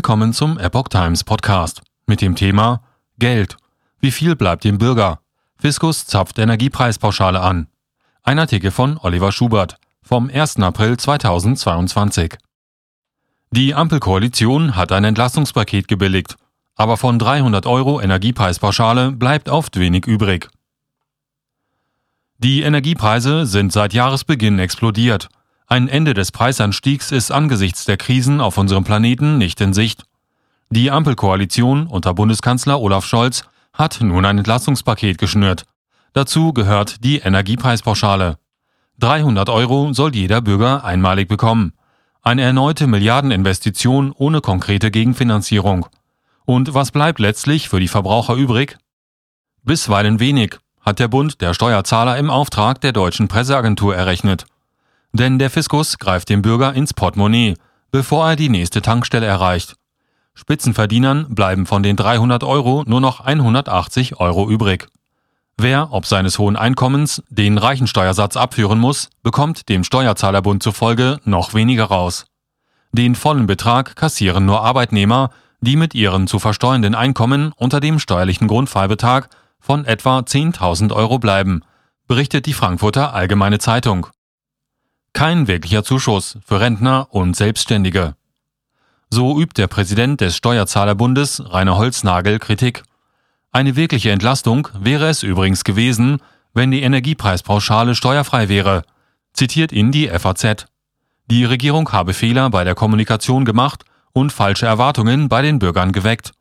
Willkommen zum Epoch Times Podcast mit dem Thema Geld. Wie viel bleibt dem Bürger? Fiskus zapft Energiepreispauschale an. Ein Artikel von Oliver Schubert vom 1. April 2022. Die Ampelkoalition hat ein Entlastungspaket gebilligt, aber von 300 Euro Energiepreispauschale bleibt oft wenig übrig. Die Energiepreise sind seit Jahresbeginn explodiert ein Ende des Preisanstiegs ist angesichts der Krisen auf unserem Planeten nicht in Sicht. Die Ampelkoalition unter Bundeskanzler Olaf Scholz hat nun ein Entlastungspaket geschnürt. Dazu gehört die Energiepreispauschale. 300 Euro soll jeder Bürger einmalig bekommen. Eine erneute Milliardeninvestition ohne konkrete Gegenfinanzierung. Und was bleibt letztlich für die Verbraucher übrig? Bisweilen wenig, hat der Bund der Steuerzahler im Auftrag der deutschen Presseagentur errechnet. Denn der Fiskus greift dem Bürger ins Portemonnaie, bevor er die nächste Tankstelle erreicht. Spitzenverdienern bleiben von den 300 Euro nur noch 180 Euro übrig. Wer, ob seines hohen Einkommens, den Reichensteuersatz abführen muss, bekommt dem Steuerzahlerbund zufolge noch weniger raus. Den vollen Betrag kassieren nur Arbeitnehmer, die mit ihren zu versteuernden Einkommen unter dem steuerlichen Grundfreibetrag von etwa 10.000 Euro bleiben, berichtet die Frankfurter Allgemeine Zeitung. Kein wirklicher Zuschuss für Rentner und Selbstständige. So übt der Präsident des Steuerzahlerbundes Rainer Holznagel Kritik. Eine wirkliche Entlastung wäre es übrigens gewesen, wenn die Energiepreispauschale steuerfrei wäre, zitiert ihn die FAZ. Die Regierung habe Fehler bei der Kommunikation gemacht und falsche Erwartungen bei den Bürgern geweckt.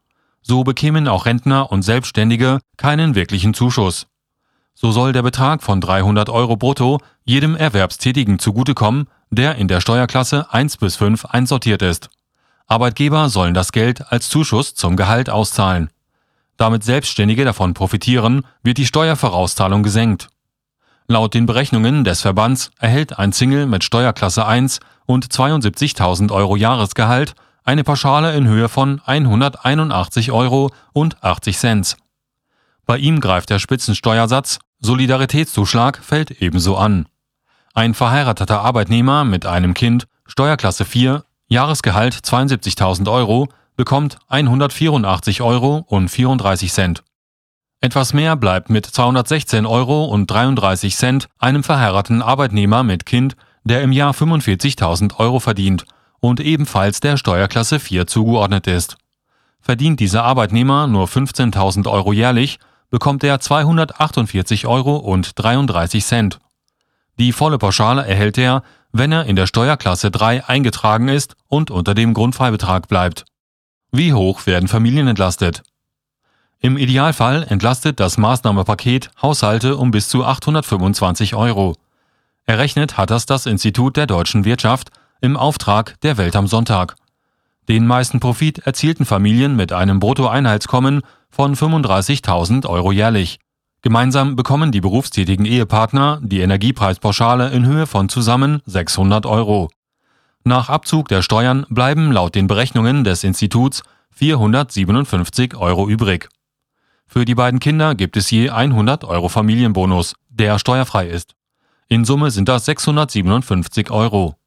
So bekämen auch Rentner und Selbstständige keinen wirklichen Zuschuss. So soll der Betrag von 300 Euro brutto jedem Erwerbstätigen zugutekommen, der in der Steuerklasse 1 bis 5 einsortiert ist. Arbeitgeber sollen das Geld als Zuschuss zum Gehalt auszahlen. Damit Selbstständige davon profitieren, wird die Steuervorauszahlung gesenkt. Laut den Berechnungen des Verbands erhält ein Single mit Steuerklasse 1 und 72.000 Euro Jahresgehalt eine Pauschale in Höhe von 181 Euro und 80 Cent. Bei ihm greift der Spitzensteuersatz Solidaritätszuschlag fällt ebenso an. Ein verheirateter Arbeitnehmer mit einem Kind, Steuerklasse 4, Jahresgehalt 72.000 Euro, bekommt 184 Euro und 34 Cent. Etwas mehr bleibt mit 216 Euro und 33 Cent einem verheirateten Arbeitnehmer mit Kind, der im Jahr 45.000 Euro verdient und ebenfalls der Steuerklasse 4 zugeordnet ist. Verdient dieser Arbeitnehmer nur 15.000 Euro jährlich, bekommt er 248 Euro und 33 Cent. Die volle Pauschale erhält er, wenn er in der Steuerklasse 3 eingetragen ist und unter dem Grundfreibetrag bleibt. Wie hoch werden Familien entlastet? Im Idealfall entlastet das Maßnahmepaket Haushalte um bis zu 825 Euro. Errechnet hat das das Institut der deutschen Wirtschaft im Auftrag der Welt am Sonntag. Den meisten Profit erzielten Familien mit einem Bruttoeinheitskommen von 35.000 Euro jährlich. Gemeinsam bekommen die berufstätigen Ehepartner die Energiepreispauschale in Höhe von zusammen 600 Euro. Nach Abzug der Steuern bleiben laut den Berechnungen des Instituts 457 Euro übrig. Für die beiden Kinder gibt es je 100 Euro Familienbonus, der steuerfrei ist. In Summe sind das 657 Euro.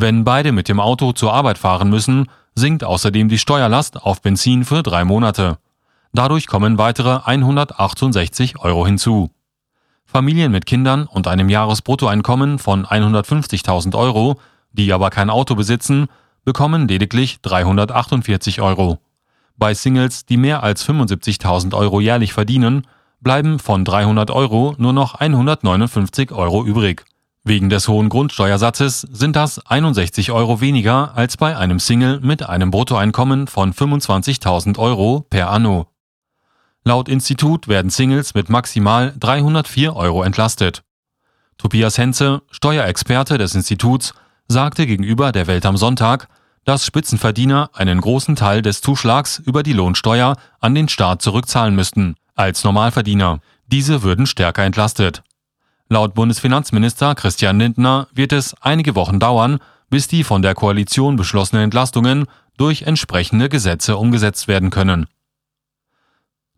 Wenn beide mit dem Auto zur Arbeit fahren müssen, sinkt außerdem die Steuerlast auf Benzin für drei Monate. Dadurch kommen weitere 168 Euro hinzu. Familien mit Kindern und einem Jahresbruttoeinkommen von 150.000 Euro, die aber kein Auto besitzen, bekommen lediglich 348 Euro. Bei Singles, die mehr als 75.000 Euro jährlich verdienen, bleiben von 300 Euro nur noch 159 Euro übrig. Wegen des hohen Grundsteuersatzes sind das 61 Euro weniger als bei einem Single mit einem Bruttoeinkommen von 25.000 Euro per anno. Laut Institut werden Singles mit maximal 304 Euro entlastet. Tobias Henze, Steuerexperte des Instituts, sagte gegenüber der Welt am Sonntag, dass Spitzenverdiener einen großen Teil des Zuschlags über die Lohnsteuer an den Staat zurückzahlen müssten, als Normalverdiener. Diese würden stärker entlastet. Laut Bundesfinanzminister Christian Lindner wird es einige Wochen dauern, bis die von der Koalition beschlossenen Entlastungen durch entsprechende Gesetze umgesetzt werden können.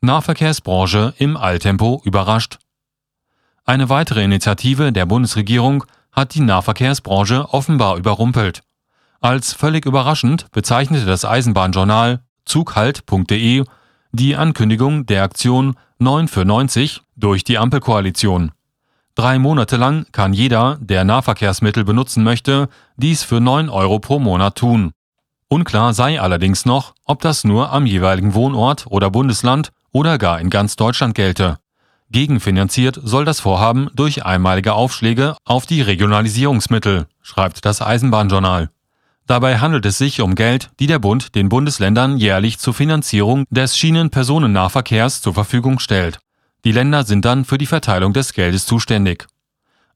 Nahverkehrsbranche im Alltempo überrascht. Eine weitere Initiative der Bundesregierung hat die Nahverkehrsbranche offenbar überrumpelt. Als völlig überraschend bezeichnete das Eisenbahnjournal zughalt.de die Ankündigung der Aktion 9 für 90 durch die Ampelkoalition. Drei Monate lang kann jeder, der Nahverkehrsmittel benutzen möchte, dies für 9 Euro pro Monat tun. Unklar sei allerdings noch, ob das nur am jeweiligen Wohnort oder Bundesland oder gar in ganz Deutschland gelte. Gegenfinanziert soll das Vorhaben durch einmalige Aufschläge auf die Regionalisierungsmittel, schreibt das Eisenbahnjournal. Dabei handelt es sich um Geld, die der Bund den Bundesländern jährlich zur Finanzierung des Schienenpersonennahverkehrs zur Verfügung stellt. Die Länder sind dann für die Verteilung des Geldes zuständig.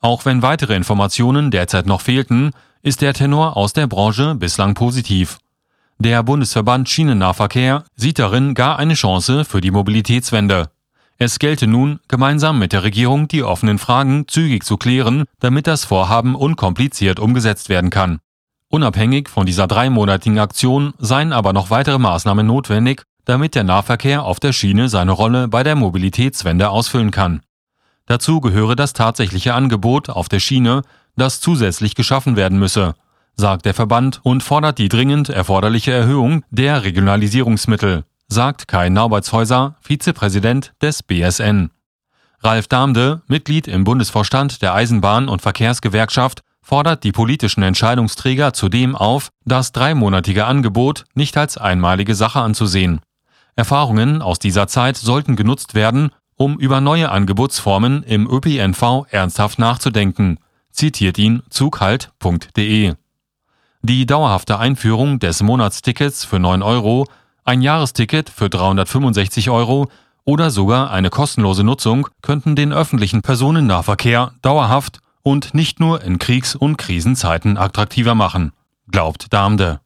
Auch wenn weitere Informationen derzeit noch fehlten, ist der Tenor aus der Branche bislang positiv. Der Bundesverband Schienennahverkehr sieht darin gar eine Chance für die Mobilitätswende. Es gelte nun, gemeinsam mit der Regierung die offenen Fragen zügig zu klären, damit das Vorhaben unkompliziert umgesetzt werden kann. Unabhängig von dieser dreimonatigen Aktion seien aber noch weitere Maßnahmen notwendig, damit der Nahverkehr auf der Schiene seine Rolle bei der Mobilitätswende ausfüllen kann. Dazu gehöre das tatsächliche Angebot auf der Schiene, das zusätzlich geschaffen werden müsse, sagt der Verband und fordert die dringend erforderliche Erhöhung der Regionalisierungsmittel, sagt Kai Naubertshäuser, Vizepräsident des BSN. Ralf Damde, Mitglied im Bundesvorstand der Eisenbahn- und Verkehrsgewerkschaft, fordert die politischen Entscheidungsträger zudem auf, das dreimonatige Angebot nicht als einmalige Sache anzusehen. Erfahrungen aus dieser Zeit sollten genutzt werden, um über neue Angebotsformen im ÖPNV ernsthaft nachzudenken, zitiert ihn zughalt.de. Die dauerhafte Einführung des Monatstickets für 9 Euro, ein Jahresticket für 365 Euro oder sogar eine kostenlose Nutzung könnten den öffentlichen Personennahverkehr dauerhaft und nicht nur in Kriegs- und Krisenzeiten attraktiver machen, glaubt Damde.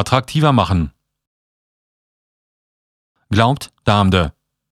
Attraktiver machen. Glaubt Damde.